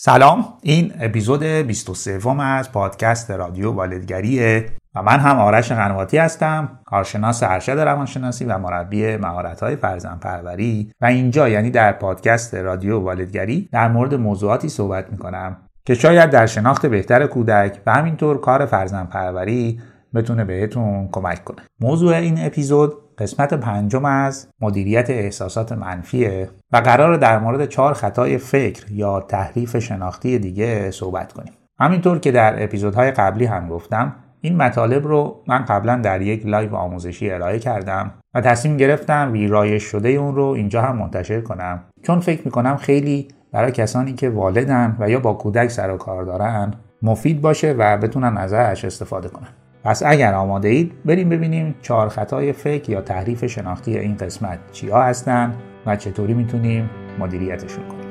سلام. این اپیزود 23 از پادکست رادیو والدگریه و من هم آرش قنواتی هستم کارشناس ارشد روانشناسی و مربی مهارت‌های فرزندپروری و اینجا یعنی در پادکست رادیو والدگری در مورد موضوعاتی صحبت می‌کنم که شاید در شناخت بهتر کودک و همینطور کار فرزندپروری بتونه بهتون کمک کنه. موضوع این اپیزود قسمت پنجم از مدیریت احساسات منفیه و قرار در مورد چهار خطای فکر یا تحریف شناختی دیگه صحبت کنیم. همینطور که در اپیزودهای قبلی هم گفتم این مطالب رو من قبلا در یک لایو آموزشی ارائه کردم و تصمیم گرفتم ویرایش شده اون رو اینجا هم منتشر کنم. چون فکر می‌کنم خیلی برای کسانی که والدن و یا با کودک سر و کار دارن مفید باشه و بتونن ازش استفاده کنن. پس اگر آماده اید بریم ببینیم چهار خطای فکر یا تحریف شناختی این قسمت چیا هستن و چطوری می‌تونیم مدیریتشون کنیم.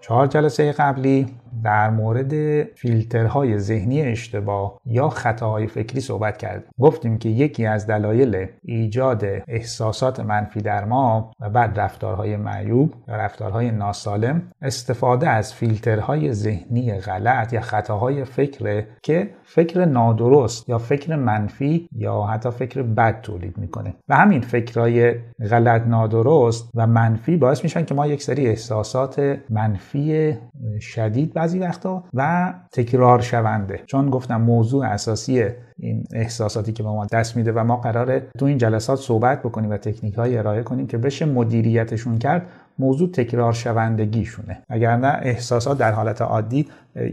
چهار جلسه قبلی در مورد فیلترهای ذهنی اشتباه یا خطاهای فکری صحبت کردیم. گفتیم که یکی از دلایل ایجاد احساسات منفی در ما و بعد رفتارهای معیوب یا رفتارهای ناسالم استفاده از فیلترهای ذهنی غلط یا خطاهای فکر که فکر نادرست یا فکر منفی یا حتی فکر بد تولید می‌کنه. و همین فکرهای غلط نادرست و منفی باعث میشن که ما یک سری احساسات منفی شدید بعضی بعضی وقتا و تکرار شونده. چون گفتم موضوع اساسی این احساساتی که به ما دست میده و ما قراره تو این جلسات صحبت بکنیم و تکنیک های ارائه کنیم که بشه مدیریتشون کرد موضوع تکرار شوندگیشونه. اگر نه احساسات در حالت عادی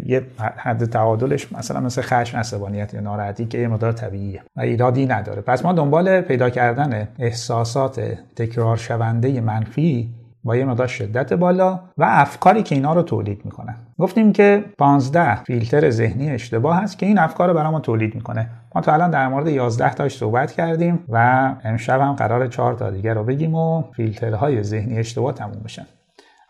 یه حد تعادلش مثلا مثل خشم عصبانیت یا ناراحتی که یه مقدار طبیعیه و ایرادی نداره. پس ما دنبال پیدا کردن احساسات تکرار شونده منفی با یه مقدار شدت بالا و افکاری که اینا رو تولید می‌کنن گفتیم که 15 فیلتر ذهنی اشتباه هست که این افکار رو برای ما تولید می‌کنه. ما تا الان در مورد 11 تاش صحبت کردیم و امشب هم قرار 4 تا دیگه رو بگیم و فیلترهای ذهنی اشتباه تموم بشن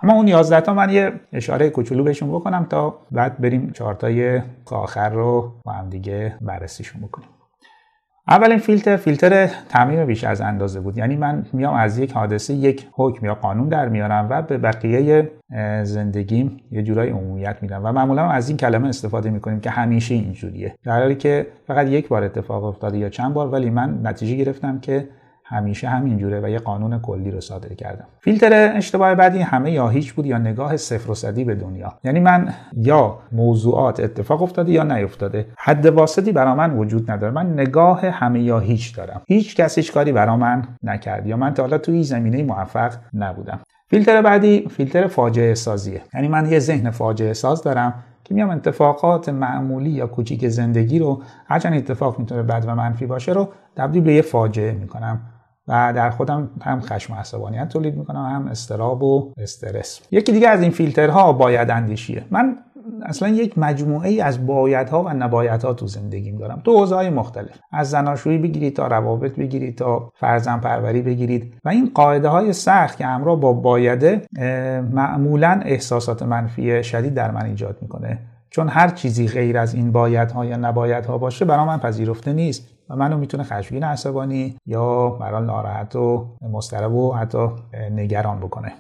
اما اون 11 تا من یه اشاره کوچولو بهشون بکنم تا بعد بریم 4 تای آخر رو با هم دیگه بررسیشون بکنیم. اولین فیلتر فیلتر تعمیم بیش از اندازه بود. یعنی من میام از یک حادثه یک حکم یا قانون در میارم و به بقیه زندگیم یه جورایی عمومیت میدم و معمولا از این کلمه استفاده می‌کنیم که همیشه اینجوریه. در حالی که فقط یک بار اتفاق افتاده یا چند بار ولی من نتیجه گرفتم که همیشه همینجوره و یه قانون کلی رو صادر کردم. فیلتر اشتباه بعدی همه یا هیچ بود یا نگاه صفر و صدی به دنیا. یعنی من یا موضوعات اتفاق افتاده یا نیفتاده. حد واسطی برا من وجود نداره. من نگاه همه یا هیچ دارم. هیچ کس هیچ کاری برا من نکرد یا من تا حالا توی زمینه موفق نبودم. فیلتر بعدی فیلتر فاجعه سازیه. یعنی من یه ذهن فاجعه ساز دارم که میام اتفاقات معمولی یا کوچیک زندگی رو هرچند اتفاق می‌تونه بد و منفی باشه رو تبدیل به یه فاجعه می‌کنم. و در خودم هم خشم و عصبانیت تولید می‌کنم هم استراب و استرس. یکی دیگه از این فیلترها باید اندیشیه. من اصلا یک مجموعه ای از بایدها و نبایدها تو زندگیم دارم تو حوزه های مختلف. از زناشویی بگیرید تا روابط بگیرید تا فرزن پروری بگیرید. و این قاعده های سخت که همراه با بایده معمولا احساسات منفی شدید در من ایجاد می‌کنه. چون هر چیزی غیر از این بایدها یا نبایدها باشه برای من پذیرفته نیست. منو می‌تونه خشمگین عصبانی یا برای ناراحت و مضطرب و حتی نگران بکنه.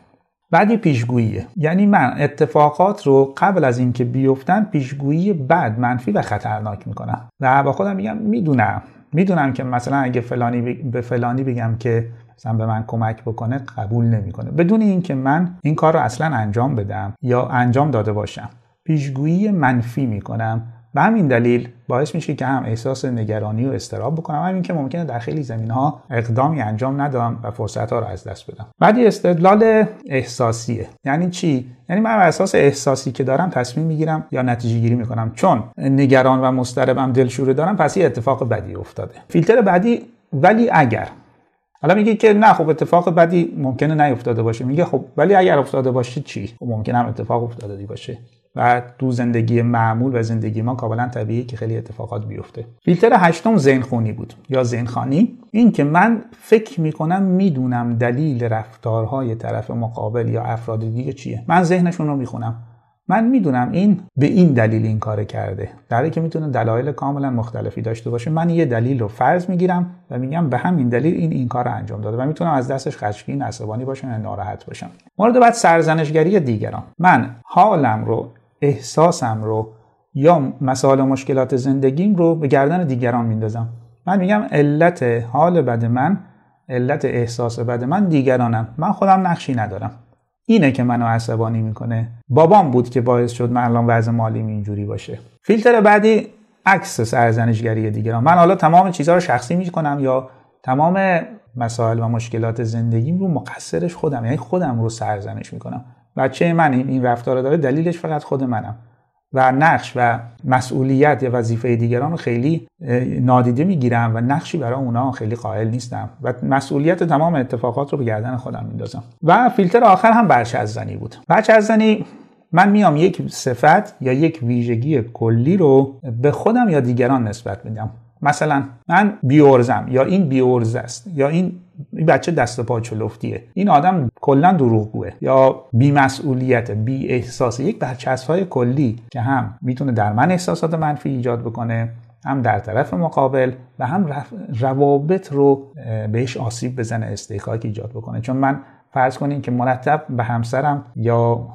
بعدی پیشگوییه. یعنی من اتفاقات رو قبل از اینکه بیفتن پیشگویی بد منفی و خطرناک می‌کنم. و با خودم میگم می‌دونم. می‌دونم که مثلا اگه فلانی به فلانی بگم که مثلا به من کمک بکنه قبول نمی‌کنه. بدون اینکه من این کار رو اصلا انجام بدم یا انجام داده باشم. پیشگویی منفی می‌کنم. به همین دلیل باعث میشه که هم احساس نگرانی و استراب بکنم. همین که ممکنه در خیلی زمین ها اقدامی انجام ندم و فرصت ها رو از دست بدم. بعدی استدلال احساسیه. یعنی چی؟ یعنی من بر اساس احساسی که دارم تصمیم می‌گیرم یا نتیجه گیری می‌کنم. چون نگران و مضطربم دلشوره دارم پس یه اتفاق بدی افتاده. فیلتر بعدی ولی اگر. حالا میگه که نه خب اتفاق بدی ممکنه نیفتاده باشه. میگه خب ولی اگر افتاده باشه چی؟ خب ممکنه هم اتفاق افتاده باشه. و تو زندگی معمول و زندگی ما کاملا طبیعی که خیلی اتفاقات بیفته. فیلتر هشتم ذهنخونی بود یا ذهنخانی این که من فکر می‌کنم می‌دونم دلیل رفتارهای طرف مقابل یا افراد دیگه چیه. من ذهنشون رو می‌خونم. من می‌دونم این به این دلیل این کار کرده. در که می‌تونه دلایل کاملا مختلفی داشته باشه من یه دلیل رو فرض می‌گیرم و میگم به همین دلیل این این کار رو انجام داده و می‌تونم از دستش خشمگین عصبانی باشم یا ناراحت باشم. مورد بعد سرزنشگری دیگران. من حالم رو احساسم رو یا مسائل و مشکلات زندگیم رو به گردن دیگران میندازم. من میگم علت حال بد من علت احساس بد من دیگرانم. من خودم نقشی ندارم. اینه که منو عصبانی می‌کنه. بابام بود که باعث شد من الان وضع مالیم اینجوری باشه. فیلتر بعدی عکس سرزنشگری دیگران. من حالا تمام چیزها رو شخصی می‌کنم یا تمام مسائل و مشکلات زندگیم رو مقصرش خودم یعنی خودم رو سرزنش می‌کنم. بچه من این, رفتار داره دلیلش فقط خود منم. و نقش و مسئولیت یا وظیفه دیگران رو خیلی نادیده می‌گیرم و نقشی برای اونا خیلی قائل نیستم. و مسئولیت تمام اتفاقات رو به گردن خودم میندازم و فیلتر آخر هم برچزنی بود. برچزنی من میام یک صفت یا یک ویژگی کلی رو به خودم یا دیگران نسبت میدم. مثلا من بیورزم یا این بیورز است یا این این بچه دست پا چلفتیه این آدم کلا دروغگوه یا بیمسئولیت بی احساس یک برچسب های کلی که هم می‌تونه در من احساسات منفی ایجاد بکنه هم در طرف مقابل و هم روابط رو بهش آسیب بزنه استحکاک ایجاد بکنه. چون من فرض کنین که مرتب به همسرم یا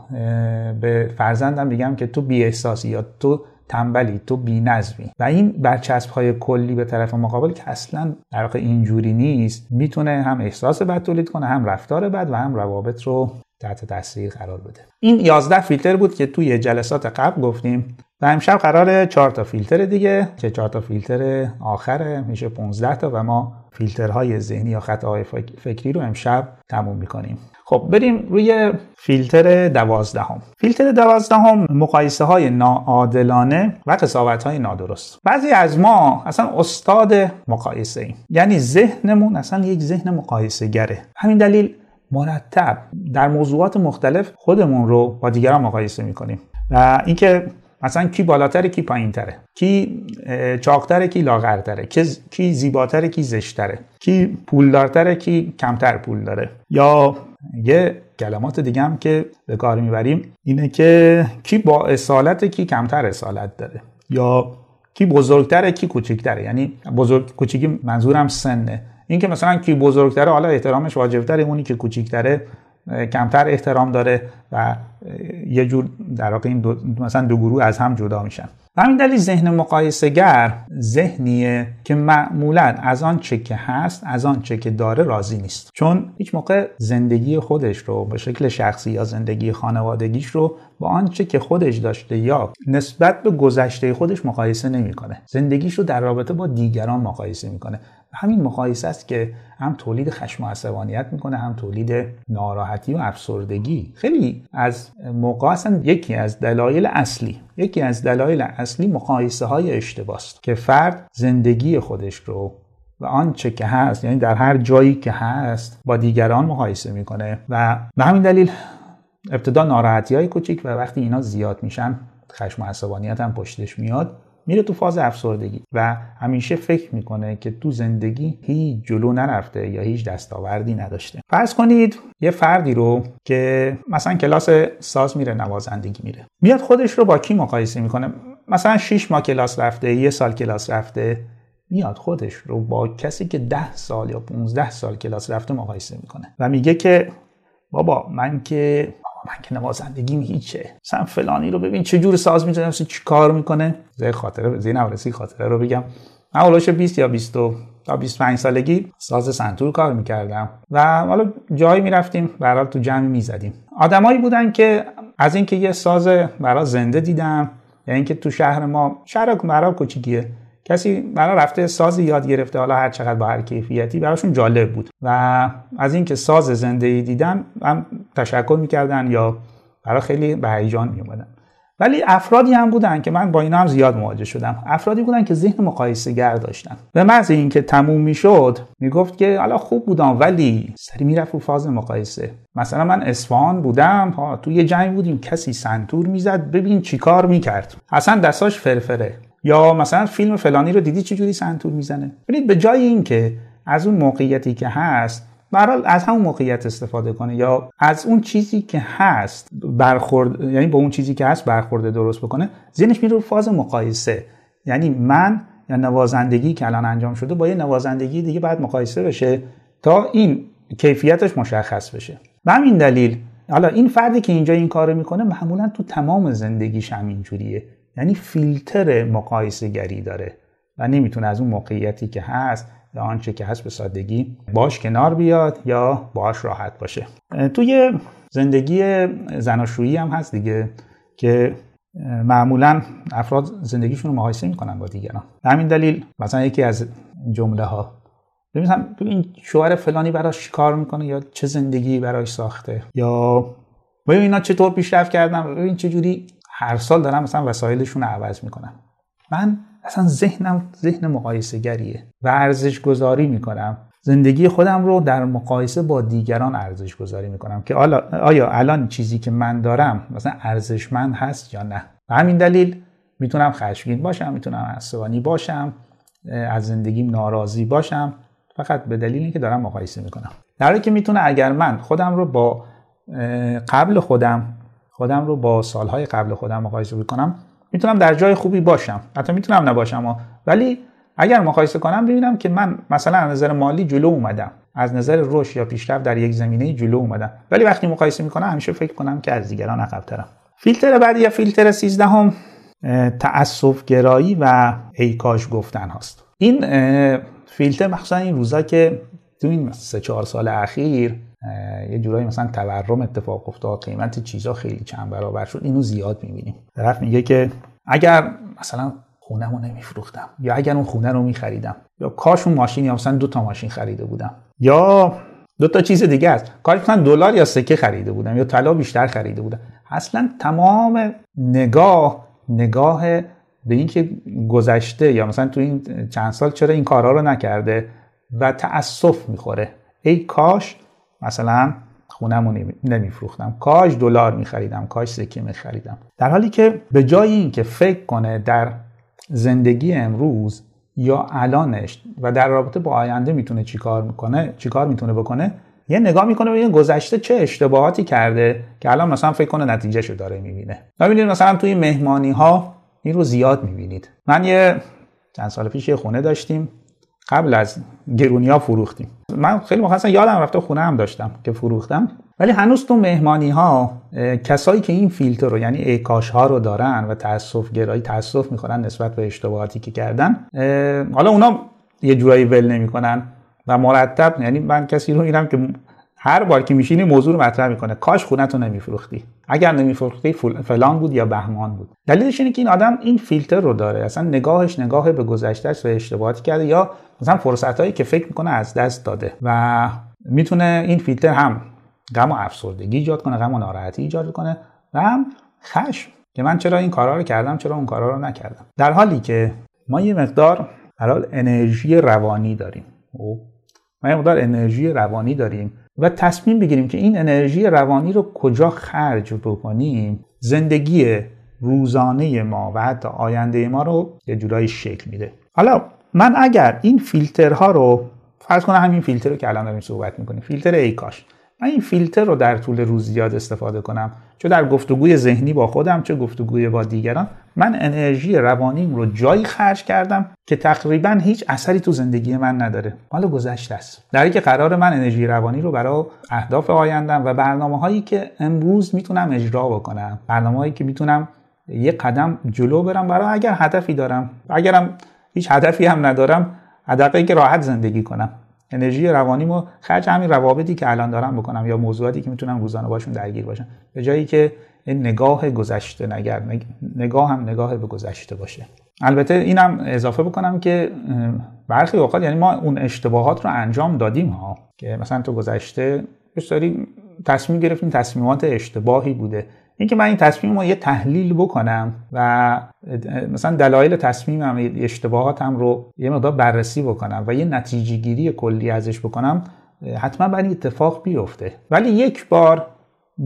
به فرزندم میگم که تو بی احساسی یا تو تنبلی تو نظمی و این برچسب های کلی به طرف مقابل که اصلا در واقع اینجوری نیست می‌تونه هم احساس بد تولید کنه هم رفتار بد و هم روابط رو تحت تاثیر قرار بده. این 11 فیلتر بود که توی جلسات قبل گفتیم و امشب قرار 4 تا فیلتر دیگه که 4 تا فیلتر آخره میشه 15 تا و ما فیلترهای ذهنی یا خطاهای فکری رو امشب تموم می‌کنیم. خب بریم روی فیلتر دوازدهم. فیلتر دوازدهم مقایسه های ناعادلانه و قضاوت های نادرست. بعضی از ما اصلا استاد مقایسه ایم یعنی ذهنمون اصلا یک ذهن مقایسه گره همین دلیل مرتب در موضوعات مختلف خودمون رو با دیگران مقایسه می‌کنیم. و اینکه مثلا کی بالاتره کی پایینتره. کی چاقتره کی لاغرتره. کی زیباتره کی زشتره. کی پولدارتره کی کمتر پول داره. یا یه کلمات دیگه هم که به کار می‌بریم اینه که کی با اصالت کی کمتر اصالت داره یا کی بزرگتره کی کوچکتره. یعنی بزرگ کوچیکی منظورم سنه. این که مثلا کی بزرگتره حالا احترامش واجبتره اونی که کوچیکتره کمتر احترام داره و یه جور در واقع این دو مثلا دو گروه از هم جدا میشن. و همین دلیل ذهن مقایسهگر ذهنیه که معمولا از آن چه که هست از آن چه که داره راضی نیست. چون هیچ موقع زندگی خودش رو به شکل شخصی یا زندگی خانوادگیش رو با آنچه که خودش داشته یا نسبت به گذشته خودش مقایسه نمی‌کنه. زندگیش رو در رابطه با دیگران مقایسه می‌کنه. همین مقایسه است که هم تولید خشم و عصبانیت می‌کنه هم تولید ناراحتی و افسردگی. خیلی از موقع اصلا یکی از دلایل اصلی یکی از دلایل اصلی مقایسه های اشتباست که فرد زندگی خودش رو و آنچه که هست یعنی در هر جایی که هست با دیگران مقایسه می‌کنه و به همین دلیل ابتدا ناراحتی های کوچیک و وقتی اینا زیاد میشن خشم و عصبانیت هم پشتش میاد. میره تو فاز افسردگی و همیشه فکر می‌کنه که تو زندگی هیچ جلو نرفته یا هیچ دستاوردی نداشته. فرض کنید یه فردی رو که مثلا کلاس ساز میره نوازندگی میره. میاد خودش رو با کی مقایسه می‌کنه؟ مثلا 6 ماه کلاس رفته یه سال کلاس رفته. میاد خودش رو با کسی که 10 سال یا 15 سال کلاس رفته مقایسه می‌کنه و میگه که بابا من که من که نوازندگیم هیچه. مثلا فلانی رو ببین چه جور ساز می‌زنه چی کار می‌کنه. زی خاطره زی نورسی خاطره رو بگم. من اولش 20 یا 20 تا 25 سالگی ساز سنتور کار می‌کردم. و حالا جایی می‌رفتیم برای تو جمع می‌زدیم. آدمایی بودن که از اینکه یه ساز برای زنده دیدم یا اینکه تو شهر ما شهر برای کوچیکیه. کسی برای رفته ساز یاد گرفته حالا هر چقدر با هر کیفیتی براشون جالب بود. و از اینکه ساز زنده ای دیدن هم تشکر می‌کردن یا برای خیلی به هیجان میومدن ولی افرادی هم بودن که من با اینا هم زیاد مواجه شدم. افرادی بودن که ذهن مقایسه گر داشتن. به محض اینکه تموم می‌شد می‌گفت که حالا خوب بودم ولی سری می‌رفت و فاز مقایسه. مثلا من اصفهان بودم ها تو یه جنگ بودیم کسی سنتور می‌زد ببین چیکار می‌کرد. اصلا دستاش فرفره. یا مثلا فیلم فلانی رو دیدی چجوری سنتور می‌زنه؟ ببینید به جای اینکه از اون موقعیتی که هست برحال از همون موقعیت استفاده کنه یا از اون چیزی که هست برخورد یعنی با اون چیزی که هست برخورد درست بکنه ذهنش میره فاز مقایسه. یعنی من یا نوازندگی که الان انجام شده با یه نوازندگی دیگه باید مقایسه بشه تا این کیفیتش مشخص بشه. به همین دلیل حالا این فردی که اینجا این کارو می‌کنه معمولا تو تمام زندگیش همینجوریه. یعنی فیلتر مقایسه گری داره و نمی‌تونه از اون موقعیتی که هست یا آنچه که هست به سادگی باش کنار بیاد یا باش راحت باشه. توی زندگی زناشویی هم هست دیگه که معمولا افراد زندگیشون رو مقایسه می‌کنن با دیگران. به همین دلیل مثلا یکی از جمله ها ببینم این شوهر فلانی براش کار می‌کنه یا چه زندگی براش ساخته یا ببین اینا چطور پیشرفت کردن ببین چه جوری هر سال دارن مثلا وسایلشون رو عوض می‌کنن. من اصلا ذهنم ذهن مقایسه گریه و ارزش گذاری می‌کنم. زندگی خودم رو در مقایسه با دیگران ارزش گذاری می‌کنم که آیا الان چیزی که من دارم مثلا ارزشمند هست یا نه؟ به همین دلیل می‌تونم خشمگین باشم می‌تونم عصبانی باشم از زندگیم ناراضی باشم. فقط به دلیل اینکه دارم مقایسه می‌کنم. در حالی که می‌تونه اگر من خودم رو با قبل خودم خودم رو با سالهای قبل خودم مقایسه بکنم می‌تونم در جای خوبی باشم. حتی می‌تونم نباشم ولی اگر مقایسه کنم ببینم که من مثلا از نظر مالی جلو اومدم. از نظر رشد یا پیشرفت در یک زمینه جلو اومدم. ولی وقتی مقایسه می‌کنم همیشه فکر کنم که از دیگران عقبترم. فیلتر بعدی یا فیلتر 13 هم تعصف گرایی و ایکاش گفتن هاست. این فیلتر مخصوصا این روزا که تو این سه چهار سال اخیر یه جورایی مثلا تورم اتفاق افتاد قیمت چیزا خیلی چند برابر شد اینو زیاد می‌بینیم. طرف میگه که اگر مثلا خونه رو نمیفروختم یا اگر اون خونه رو میخریدم یا کاش اون ماشین یا مثلا دو تا ماشین خریده بودم یا دو تا چیز دیگه است کاش مثلا دلار یا سکه خریده بودم یا طلا بیشتر خریده بودم. اصلا تمام نگاه نگاه به اینکه گذشته یا مثلا تو این چند سال چرا این کارها رو نکرده و تأسف می‌خوره. ای کاش مثلا خونم نمیفروختم. کاش دلار میخریدم کاش سکه میخریدم. در حالی که به جای اینکه فکر کنه در زندگی امروز یا الانش و در رابطه با آینده می‌تونه چیکار می‌کنه چیکار می‌تونه بکنه یه نگاه می‌کنه به گذشته چه اشتباهاتی کرده که الان مثلا فکر کنه نتیجهشو داره می‌بینه. ببینید مثلا توی مهمانی ها این رو زیاد می‌بینید. من یه چند سال پیش یه خونه داشتیم. قبل از گرونیا فروختیم. من خیلی مخصوصا یادم رفته خونه هم داشتم که فروختم. ولی هنوز تو مهمانی ها کسایی که این فیلتر رو یعنی ایکاش ها رو دارن و تاسف گرایی تاسف می‌خورن نسبت به اشتباهاتی که کردن حالا اونا یه جورایی ول نمی‌کنن و مرتب یعنی من کسی رو میرم که هر بار که میشینی موضوع رو مطرح می‌کنه. کاش خونه تو نمیفروختی. اگر نمیفروختی فلان بود یا بهمان بود. دلیلش اینه که این آدم این فیلتر رو داره. اصلا نگاهش نگاه به گذشتهش و اشتباهاتی کرده یا مثلا فرصت هایی که فکر می‌کنه از دست داده و می‌تونه این فیلتر هم غم و افسردگی ایجاد کنه غم و ناراحتی ایجاد کنه و هم خشم. که من چرا این کارا رو کردم چرا اون کارا رو نکردم. در حالی که ما یه مقدار حال انرژی روانی داریم؟ ما یه مقدار انرژی روانی داریم و تصمیم بگیریم که این انرژی روانی رو کجا خرج بکنیم. زندگی روزانه ما و حتی آینده ما رو یه جورایی شکل میده. حالا من اگر این فیلترها رو فرض کنم همین فیلتر رو که الان داریم صحبت می‌کنیم فیلتر ایکاش من این فیلتر رو در طول روز زیاد استفاده کنم. چه در گفتگوی ذهنی با خودم چه گفتگوی با دیگران. من انرژی روانیم رو جایی خرج کردم که تقریبا هیچ اثری تو زندگی من نداره. حالا گذشته است. در که قرار من انرژی روانی رو برای اهداف آیندم و برنامه هایی که امروز می‌تونم اجرا بکنم برنامه هایی که می‌تونم یه قدم جلو برم برای اگر هدفی دارم. اگرم هیچ هدفی هم ندارم حداقل که راحت زندگی کنم. انرژی روانیمو خرج همین روابطی که الان دارم بکنم یا موضوعاتی که می‌تونم روزانه باشون درگیر باشم. به جایی که این نگاه گذشته نگر نگاه هم نگاه به گذشته باشه. البته اینم اضافه بکنم که برخی اوقات یعنی ما اون اشتباهات رو انجام دادیم ها. که مثلا تو گذشته داریم تصمیم گرفتیم تصمیمات اشتباهی بوده. اینکه من این تصمیم رو یه تحلیل بکنم و مثلا دلایل تصمیمم اشتباهاتم رو یه مقدار بررسی بکنم و یه نتیجه گیری کلی ازش بکنم حتما باید اتفاق بیفته. ولی یک بار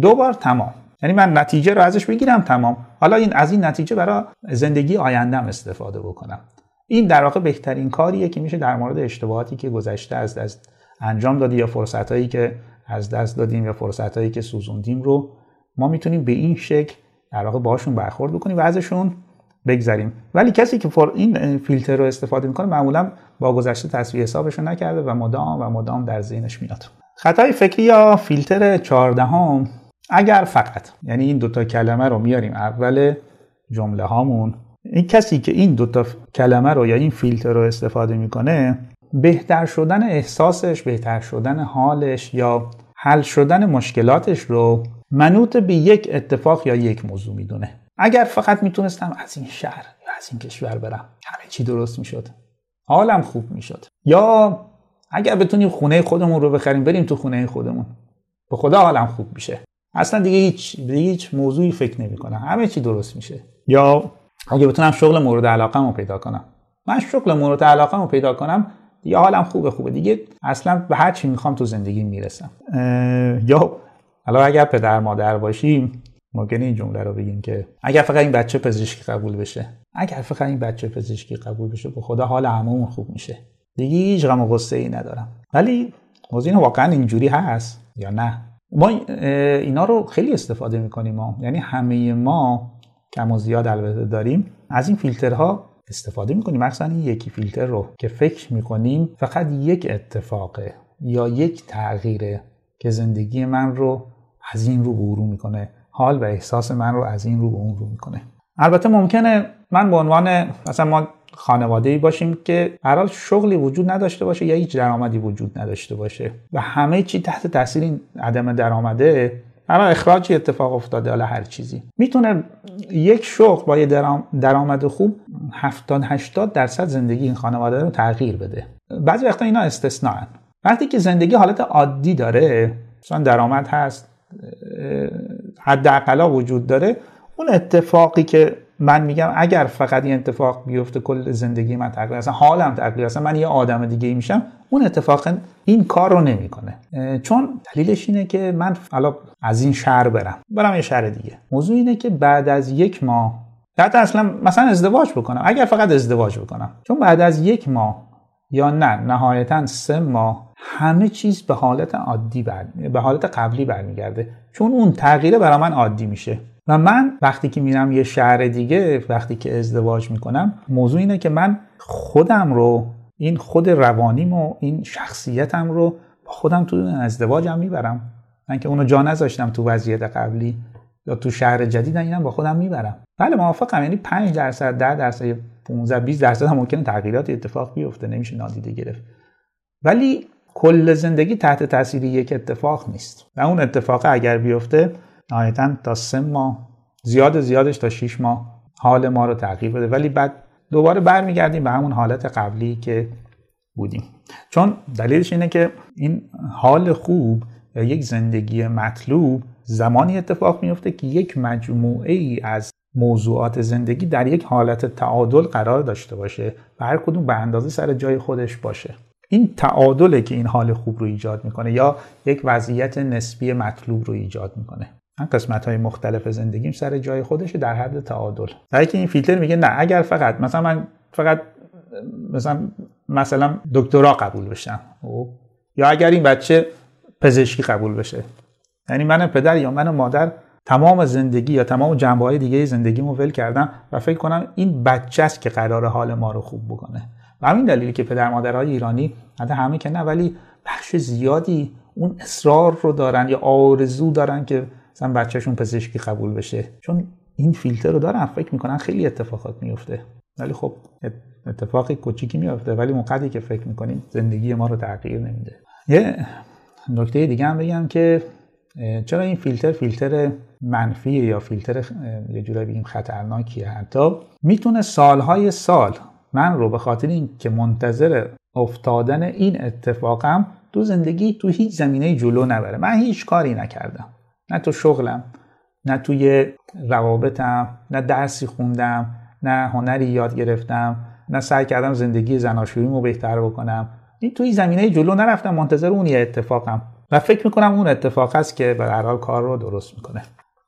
دو بار تمام. یعنی من نتیجه رو ازش بگیرم تمام. حالا این از این نتیجه برای زندگی آیندهم استفاده بکنم. این در واقع بهترین کاریه که میشه در مورد اشتباهاتی که گذشته از انجام دادی یا فرصت هایی که از دست دادیم یا فرصت هایی که سوزوندیم رو ما می‌تونیم به این شکل در واقع باشون برخورد بکنیم و ازشون بگذریم. ولی کسی که فور این فیلتر رو استفاده می‌کنه معمولا با گذشته تصویر حسابش رو نکرده و مدام و مدام در ذهنش میاد. خطای فکری یا فیلتر چهاردهم اگر فقط یعنی این دوتا کلمه رو میاریم اول جمله هامون این کسی که این دوتا کلمه رو یا این فیلتر رو استفاده می‌کنه بهتر شدن احساسش بهتر شدن حالش یا حل شدن مشکلاتش رو منوط به یک اتفاق یا یک موضوع می‌دونه. اگر فقط می‌تونستم از این شهر یا از این کشور برم. همه چی درست می‌شد. حالم خوب می‌شد. یا اگر بتونیم خونه خودمون رو بخریم بریم تو خونه خودمون. به خدا حالم خوب میشه. اصلا دیگه هیچ دیگه هیچ موضوعی فکر نمی‌کنم. همه چی درست میشه. یا اگه بتونم شغل مورد علاقه رو پیدا کنم. من شغل مورد علاقه رو پیدا کنم دیگه حالم خوبه خوبه. دیگه اصلا به هر چی می‌خوام تو زندگی می‌رسم. یا حالا اگر پدر مادر باشیم ممکنه این جمله رو بگیم که اگر فقط این بچه پزشکی قبول بشه اگر فقط این بچه پزشکی قبول بشه به خدا حال هممون خوب میشه. دیگه هیچ غم و غصه ای ندارم. ولی موضوع واقعا اینجوری هست یا نه؟ ما اینا رو خیلی استفاده می‌کنیم ما. یعنی همه ما کم و زیاد البته داریم از این فیلترها استفاده می‌کنیم. مثلا این یکی فیلتر رو که فکر می‌کنیم فقط یک اتفاقه یا یک تغییره. که زندگی من رو از این رو برو می‌کنه. حال و احساس من رو از این رو به اون رو می‌کنه. البته ممکنه من به عنوان مثلا ما خانواده ای باشیم که هر شغلی وجود نداشته باشه یا هیچ درآمدی وجود نداشته باشه و همه چی تحت تاثیر این عدم درآمده اما اخراجی اتفاق افتاده حالا هر چیزی. می‌تونه یک شغل با یه درآمد خوب 70 80 درصد زندگی این خانواده رو تغییر بده. بعضی وقتا اینا استثناءن وقتی که زندگی حالت عادی داره مثلا درآمد هست حداقل وجود داره اون اتفاقی که من میگم اگر فقط این اتفاق بیفته کل زندگی من تغییر اصلا حالم تغییر اصلا من یه آدم دیگه میشم اون اتفاق این کار رو نمی‌کنه. چون دلیلش اینه که من حالا از این شهر برم برم یه شهر دیگه. موضوع اینه که بعد از یک ماه حتی اصلا مثلا ازدواج بکنم اگر فقط ازدواج بکنم چون بعد از یک ماه یا نه نهایتا سه ماه همه چیز به حالت عادی بر... به حالت قبلی برمیگرده. چون اون تغییره برای من عادی میشه. و من وقتی که میرم یه شهر دیگه وقتی که ازدواج می‌کنم موضوع اینه که من خودم رو این خود روانیم و این شخصیتم رو با خودم تو ازدواجم می‌برم. من که اونو جا نذاشتم تو وضعیت قبلی یا تو شهر جدید اینم با خودم می‌برم. بله موافقم. یعنی 5 درصد 10 درصد 15 20 درصد هم ممکنه تغییرات اتفاق بیفته نمیشه نادیده گرفت. ولی کل زندگی تحت تاثیر یک اتفاق نیست. و اون اتفاق اگر بیفته نهایتا تا سه ماه زیاد زیادش تا 6 ماه حال ما رو تغییر بده. ولی بعد دوباره برمیگردیم به همون حالت قبلی که بودیم. چون دلیلش اینه که این حال خوب یا یک زندگی مطلوب زمانی اتفاق میفته که یک مجموعه ای از موضوعات زندگی در یک حالت تعادل قرار داشته باشه و هر کدوم به اندازه سر جای خودش باشه. این تعادله که این حال خوب رو ایجاد می‌کنه یا یک وضعیت نسبی مطلوب رو ایجاد می‌کنه. من قسمت های مختلف زندگیم سر جای خودش در حد تعادل. در که این فیلتر میگه نه اگر فقط مثلا من فقط مثلا مثلا دکترا قبول بشم خب؟ یا اگر این بچه پزشکی قبول بشه. یعنی من پدر یا من مادر تمام زندگی یا تمام جنبه های دیگه زندگیمو ول کردم و فکر کنم این بچه است که قرار حال ما رو خوب بکنه. و همین دلیلی که پدر مادرهای ایرانی حتی همه که نه ولی بخش زیادی اون اصرار رو دارن یا آرزو دارن که مثلا بچهشون پزشکی قبول بشه. چون این فیلتر رو دارن فکر می‌کنن خیلی اتفاقات میفته ولی خب اتفاقی کوچیکی میفته ولی موقعی که فکر می‌کنیم زندگی ما رو تغییر نمیده. یه نکته دیگه هم بگم که چرا این فیلتر فیلتر منفی یا فیلتر یه جورایی بگیم خطرناکیه؟ حتی می‌تونه سالهای سال من رو به خاطر این که منتظر افتادن این اتفاقم تو زندگی تو هیچ زمینه جلو نبره. من هیچ کاری نکردم. نه تو شغلم نه توی روابطم نه درسی خوندم نه هنری یاد گرفتم نه سعی کردم زندگی زناشوییمو بهتر بکنم. این توی زمینه جلو نرفتم منتظر اون یه اتفاقم. و فکر می‌کنم اون اتفاق هست که به هر کار رو درست می‌کنه.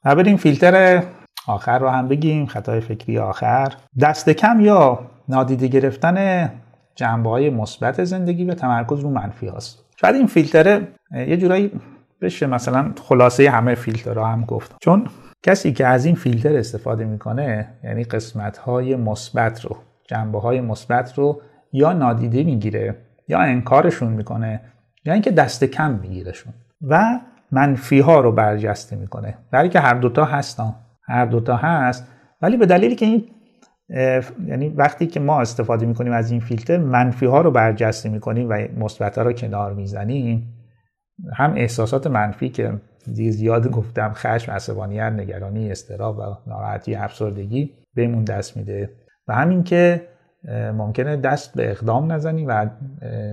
و بریم فیلتر آخر رو هم بگیم خطای فکری آخر. دست کم یا نادیده گرفتن جنبه های مثبت زندگی و تمرکز رو منفی هاست. شاید این فیلتره یه جورایی بشه مثلا خلاصه همه فیلترها هم گفت. چون کسی که از این فیلتر استفاده می‌کنه یعنی قسمت های مثبت رو جنبه های مثبت رو یا نادیده می‌گیره یا انکارشون می‌کنه یا اینکه دست کم میگیرشون و منفی ها رو برجسته می‌کنه. برای که هر دوتا هستن. هر دوتا هست. ولی به دلیلی که این یعنی وقتی که ما استفاده می‌کنیم از این فیلتر منفی ها رو برجسته می‌کنیم و مثبت ها رو کنار می‌زنیم. هم احساسات منفی که زیاد گفتم خشم عصبانیت نگرانی استراب و ناراحتی افسردگی بهمون دست میده. و همین که ممکنه دست به اقدام نزنیم و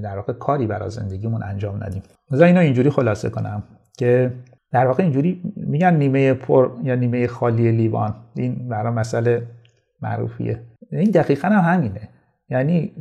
در واقع کاری برای زندگیمون انجام ندیم. مثلا اینو اینجوری خلاصه کنم که در واقع اینجوری میگن نیمه پر یا نیمه خالی لیوان. این برای مسئله معروفیه. این دقیقا هم همینه. یعنی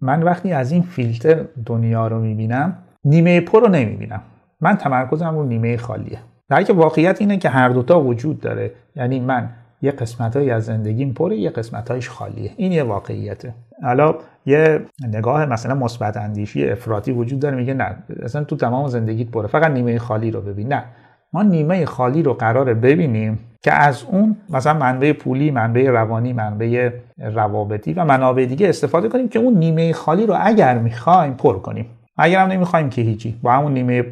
من وقتی از این فیلتر دنیا رو می‌بینم نیمه پر رو نمی‌بینم. من تمرکزم رو نیمه خالیه. در که واقعیت اینه که هر دوتا وجود داره. یعنی من یه قسمت از زندگیم پره یه قسمت خالیه. این یه واقعیته. حالا یه نگاه مثلا مثبت اندیشی افراطی وجود داره. میگه نه اصلا تو تمام زندگیت پره. فقط نیمه خالی رو ببین. نه. ما نیمه خالی رو قراره ببینیم که از اون مثلا منبع پولی منبع روانی منبع روابطی و منابع دیگه استفاده کنیم که اون نیمه خالی رو اگر می‌خوایم پر کنیم. اگر هم نمی‌خوایم که هیچی با همون نیمه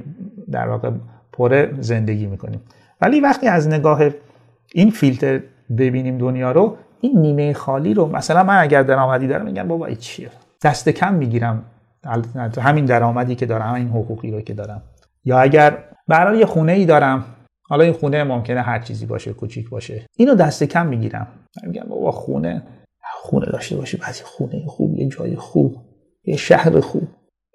در واقع پره زندگی می‌کنیم. ولی وقتی از نگاه این فیلتر ببینیم دنیا رو این نیمه خالی رو مثلا من اگر درآمدی دارم میگم بابا این چیه؟ دست کم می‌گیرم. همین درآمدی که دارم همین حقوقی رو که دارم. یا اگر برای یه خونه ای دارم. حالا این خونه ممکنه هر چیزی باشه کوچیک باشه. اینو دست کم می‌گیرم. میگم بابا خونه خونه داشته باشی بعضی خونه خوب یه جای خوب یه شهر خوب.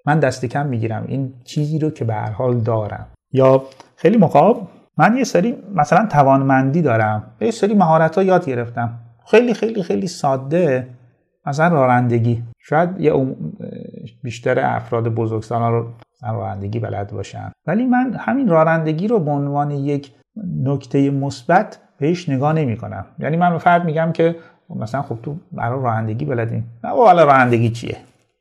من دست کم می‌گیرم. این چیزی رو که به هر حال دارم. یا خیلی موقع من یه سری مثلا توانمندی دارم. یه سری مهارت ها یاد گرفتم. خیلی خیلی خیلی ساده. مثلا رانندگی. شاید یه بیشتر افراد بزرگسالان رو رانندگی بلد باشن. ولی من همین رانندگی رو به عنوان یک نکته مثبت بهش نگاه نمی کنم. یعنی من فرد میگم که مثلا خب تو برای رانندگی بلدیم نه حالا رانندگی چیه؟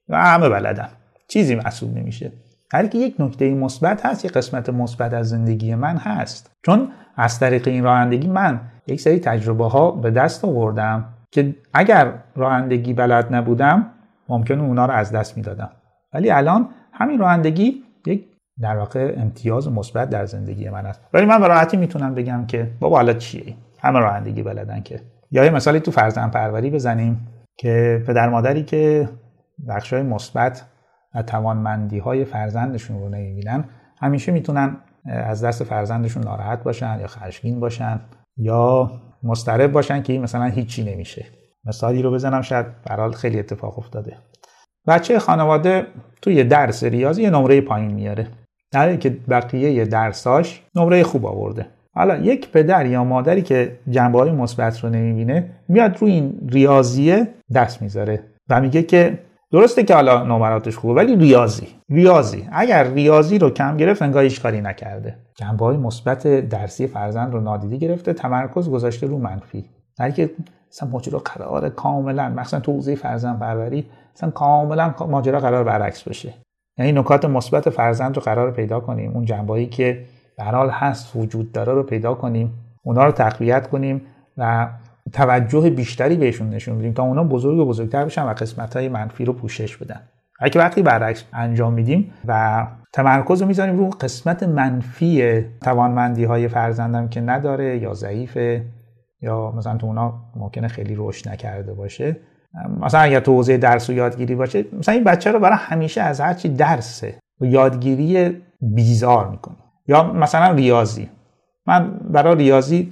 و همه بلدن. چیزی محسوب نمیشه. هر که یک نکته مثبت هست یک قسمت مثبت از زندگی من هست. چون از طریق این رانندگی من یک سری تجربه ها به دست آوردم که اگر رانندگی بلد نبودم ممکنه اونا رو از دست می‌دادم. ولی الان همین رانندگی یک در واقع امتیاز مثبت در زندگی من است. ولی من به می‌تونم بگم که بابا حالا چیه همه رانندگی بلدن که. یا یه مثالی تو فرزند پروری بزنیم که پدر مادری که بخشای مثبت و توانمندی های فرزندشون رو نمی‌بینن همیشه می‌تونن از دست فرزندشون ناراحت باشن یا خشمگین باشن یا مضطرب باشن که این مثلا هیچی نمیشه. مثالی رو بزنم شاید برحال خیلی اتفاق افتاده. بچه خانواده توی درس ریاضی یه نمره پایین میاره. در که بقیه درساش نمره خوب آورده. حالا یک پدر یا مادری که جنبه های مثبت رو نمی‌بینه میاد روی این ریاضیه دست می‌ذاره و میگه که درسته که حالا نمراتش خوبه ولی ریاضی ریاضی. اگر ریاضی رو کم گرفت انگار هیچ کاری نکرده. جنبه های مثبت درسی فرزند رو نادیده گرفته تمرکز گذاشته رو منفی. در که مثلا ماجرا قرار کاملا مثلا تو حوزه فرزند پروری مثلا کاملا ماجرا قرار برعکس بشه. یعنی نکات مثبت فرزند رو قرار پیدا کنیم. اون جنبه‌ای که به حال هست وجود داره رو پیدا کنیم. اونا رو تقویت کنیم و توجه بیشتری بهشون نشون بدیم تا اونا بزرگ و بزرگتر بشن و قسمت های منفی رو پوشش بدن. اگه وقتی برعکس انجام میدیم و تمرکز رو می‌ذاریم رو قسمت منفی توانمندی های فرزندم که نداره یا ضعیفه یا مثلا تو اونا ممکنه خیلی رشد نکرده باشه مثلا اگر تو حوزه درس و یادگیری باشه مثلا این بچه رو برای همیشه از هرچی درسه و یادگیری بیزار می‌کنه. یا مثلا ریاضی. من برای ریاضی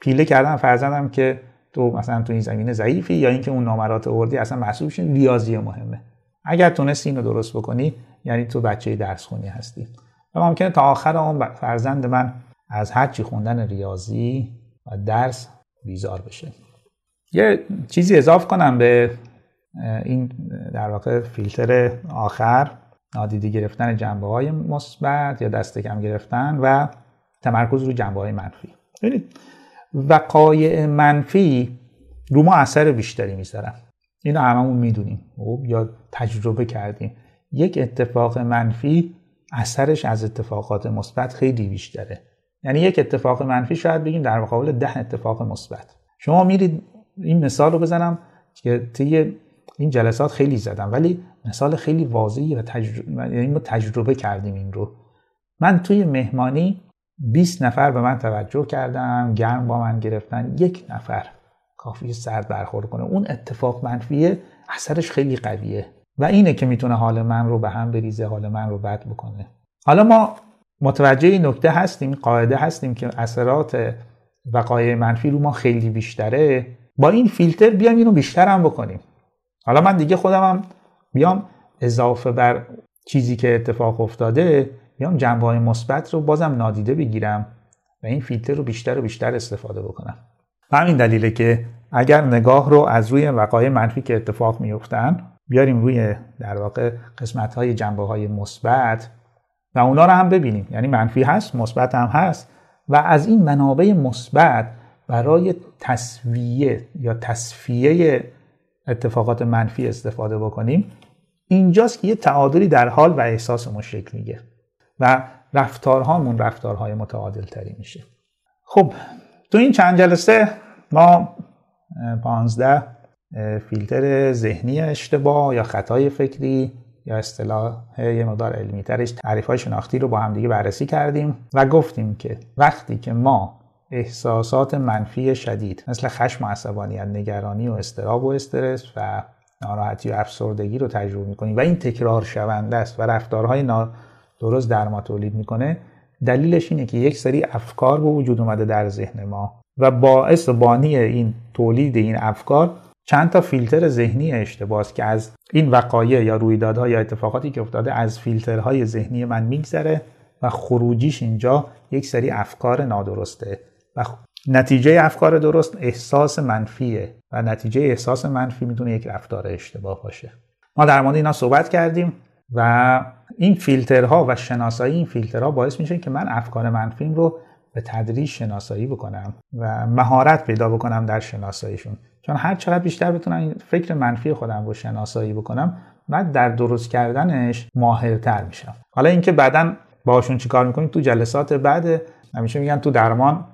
پیله کردم فرزندم که تو مثلا تو این زمینه ضعیفی یا اینکه اون نامرات آوردی اصلا محسوب ریاضی مهمه. اگر تونستی اینو درست بکنی یعنی تو بچه درس خونی هستی. و ممکنه تا آخر اون فرزند من از هرچی خوندن ریاضی و درس بیزار بشه. یه چیزی اضاف کنم به این در واقع فیلتر آخر نادیده گرفتن جنبه های مثبت یا دست کم گرفتن و تمرکز رو جنبه های منفی. ببینید وقایع منفی رو ما اثر بیشتری می‌ذارن. اینو هممون می‌دونیم. یا تجربه کردیم. یک اتفاق منفی اثرش از اتفاقات مثبت خیلی بیشتره. یعنی یک اتفاق منفی شاید بگیم در مقابل ده اتفاق مثبت. شما میرید این مثال رو بزنم که طی این جلسات خیلی زدم ولی مثال خیلی واضحی و تجربه یعنی ما تجربه کردیم این رو. من توی مهمانی 20 نفر به من توجه کردم گرم با من گرفتن یک نفر کافی سرد برخورد کنه. اون اتفاق منفیه اثرش خیلی قویه و اینه که می‌تونه حال من رو به هم بریزه حال من رو بد بکنه. حالا ما متوجه این نکته هستیم قاعده هستیم که اثرات وقایع منفی رو ما خیلی بیشتره. با این فیلتر بیام اینو بیشتر هم بکنیم. حالا من دیگه خودم هم بیام اضافه بر چیزی که اتفاق افتاده بیام جنبه های مثبت رو بازم نادیده بگیرم و این فیلتر رو بیشتر و بیشتر استفاده بکنم. همین دلیله که اگر نگاه رو از روی وقایع منفی که اتفاق میفتن بیاریم روی در واقع قسمت های جنبه های مثبت و اونا رو هم ببینیم. یعنی منفی هست مثبت هم هست و از این منابع مثبت برای تصویه یا تصفیه اتفاقات منفی استفاده بکنیم اینجاست که یه تعادلی در حال و احساسمون شکل میگه و رفتارهامون رفتارهای متعادل تری میشه. خب تو این چند جلسه ما پانزده فیلتر ذهنی اشتباه یا خطای فکری یا اصطلاح یه مقدار علمی ترش تعریف های شناختی رو با هم دیگه بررسی کردیم و گفتیم که وقتی که ما احساسات منفی شدید مثل خشم و عصبانیت نگرانی و استراب و استرس و ناراحتی و افسردگی رو تجربه می‌کنیم و این تکرار شونده است و رفتارهای درست در ما تولید می‌کنه. دلیلش اینه که یک سری افکار به وجود اومده در ذهن ما و باعث و بانی این تولید این افکار چند تا فیلتر ذهنی اشتباس که از این وقایع یا رویدادها یا اتفاقاتی که افتاده از فیلترهای ذهنی من میگذره و خروجیش اینجا یک سری افکار نادرسته. نتیجه افکار درست احساس منفیه و نتیجه احساس منفی می‌تونه یک رفتار اشتباه باشه. ما در مورد اینا صحبت کردیم و این فیلترها و شناسایی این فیلترها باعث میشه که من افکار منفیم رو به تدریج شناسایی بکنم و مهارت پیدا بکنم در شناساییشون. چون هر چقدر بیشتر بتونم این فکر منفی خودم رو شناسایی بکنم بعد در درست کردنش ماهرتر میشم. حالا اینکه بعدا باشون چیکار می‌کنیم؟ تو جلسات بعد همیشه میگن تو درمان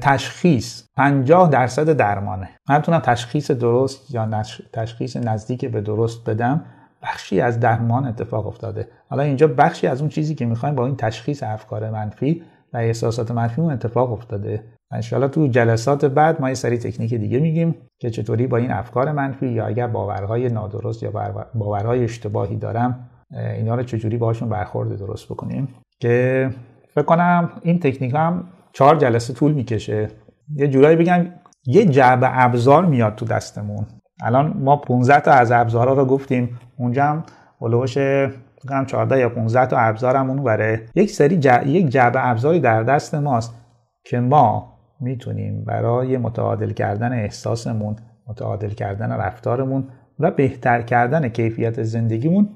تشخیص. 50 درصد درمانه. من بتونم تشخیص درست یا تشخیص نزدیک به درست بدم؟ بخشی از درمان اتفاق افتاده. حالا اینجا بخشی از اون چیزی که می‌خوایم با این تشخیص افکار منفی و احساسات منفی اون اتفاق افتاده. انشاءالله تو جلسات بعد ما یه سری تکنیک دیگه میگیم که چطوری با این افکار منفی یا اگر باورهای نادرست یا باورهای اشتباهی دارم اینا رو چجوری باشون برخورد درست بکنیم؟ که فکر کنم این تکنیک هم چهار جلسه طول می‌کشه. یه جورایی بگم یه جعبه ابزار میاد تو دستمون. الان ما 15 تا از ابزارها رو گفتیم. اونجا هم ولوش 14 یا 15 تا ابزارمون برای یک سری یک جعبه ابزاری در دست ماست که ما می‌تونیم برای متعادل کردن احساسمون متعادل کردن رفتارمون و بهتر کردن کیفیت زندگیمون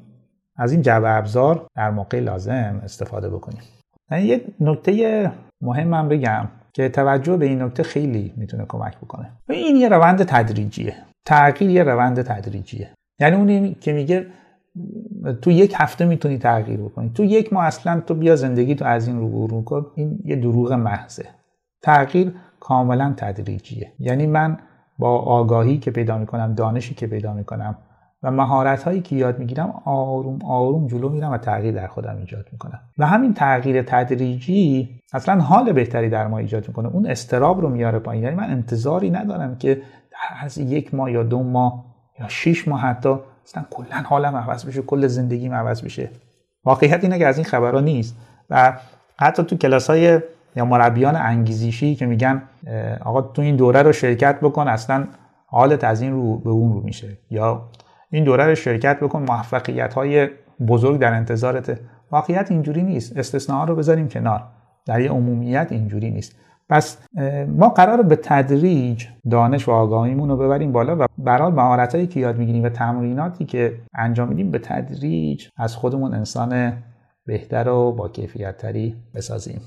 از این جعبه ابزار در موقع لازم استفاده بکنیم. یعنی یه نکته مهمم بگم که توجه به این نکته خیلی می‌تونه کمک بکنه. و این یه روند تدریجیه. تغییر یه روند تدریجیه. یعنی اونی که میگه تو یک هفته می‌تونی تغییر بکنی. تو یک ماه اصلا تو بیا زندگی تو از این رو رو کن. این یه دروغ محضه. تغییر کاملا تدریجیه. یعنی من با آگاهی که پیدا می‌کنم دانشی که پیدا می‌کنم و مهارت هایی که یاد می‌گیرم آروم آروم جلو میرم و تغییر در خودم ایجاد می‌کنم. و همین تغییر تدریجی اصلا حال بهتری در ما ایجاد می‌کنه. اون استراب رو میاره پایین. یعنی من انتظاری ندارم که از یک ماه یا دو ماه یا شش ماه حتی اصلا کلا حالم عوض بشه کل زندگیم عوض بشه. واقعیت اینه که از این خبرها نیست. و حتی تو کلاس های یا مربیان انگیزشی که میگن آقا تو این دوره رو شرکت بکن اصلا حالت از این رو به اون رو میشه. یا این دوره رو شرکت بکن موفقیت های بزرگ در انتظارت. واقعیت اینجوری نیست. استثناء رو بذاریم کنار. در یه عمومیت اینجوری نیست. پس ما قرار به تدریج دانش و آگاهیمون رو ببریم بالا و برای مهارتایی که یاد می‌گیریم و تمریناتی که انجام میدیم به تدریج از خودمون انسان بهتر و با کیفیت تری بسازیم.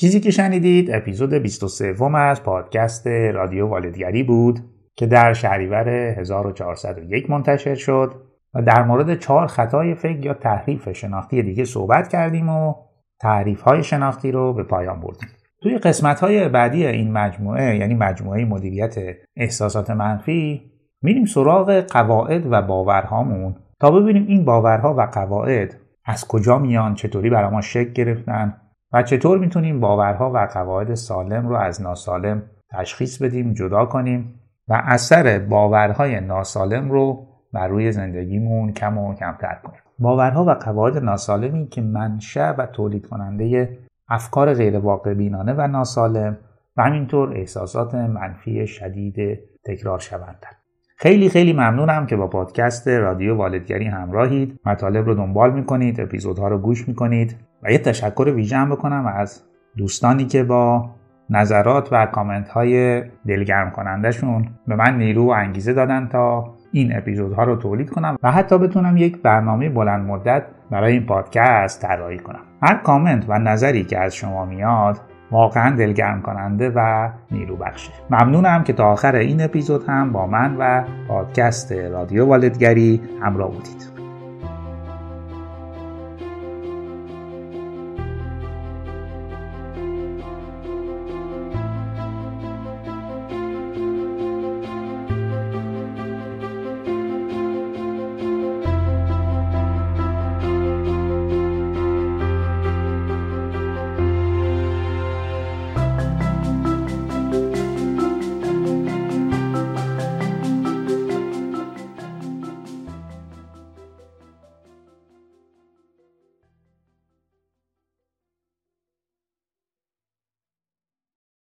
چیزی که شنیدید اپیزود 23 از پادکست رادیو والدگری بود که در شهریور 1401 منتشر شد و در مورد چهار خطای فکر یا تحریف شناختی دیگه صحبت کردیم و تعریف های شناختی رو به پایان بردیم. توی قسمت های بعدی این مجموعه یعنی مجموعه مدیریت احساسات منفی میریم سراغ قواعد و باورهامون تا ببینیم این باورها و قواعد از کجا میان چطوری برای ما شکل گرفتن و چطور می‌تونیم باورها و قواعد سالم رو از ناسالم تشخیص بدیم جدا کنیم و اثر باورهای ناسالم رو بر روی زندگیمون کم و کمتر کنیم؟ باورها و قواعد ناسالمی که منشأ و تولید کننده افکار غیر واقع بینانه و ناسالم و همینطور احساسات منفی شدید تکرار شوندن. خیلی خیلی ممنونم که با پادکست رادیو والدگری همراهید. مطالب رو دنبال می‌کنید اپیزودها رو گوش می‌کنید و یه تشکر ویژه هم بکنم از دوستانی که با نظرات و کامنت های دلگرم کنندشون به من نیرو و انگیزه دادن تا این اپیزودها رو تولید کنم و حتی بتونم یک برنامه بلند مدت برای این پادکست طراحی کنم. هر کامنت و نظری که از شما میاد واقعا دلگرم کننده و نیرو بخشه ممنونم که تا آخر این اپیزود هم با من و پادکست رادیو والدگری همراه بودید.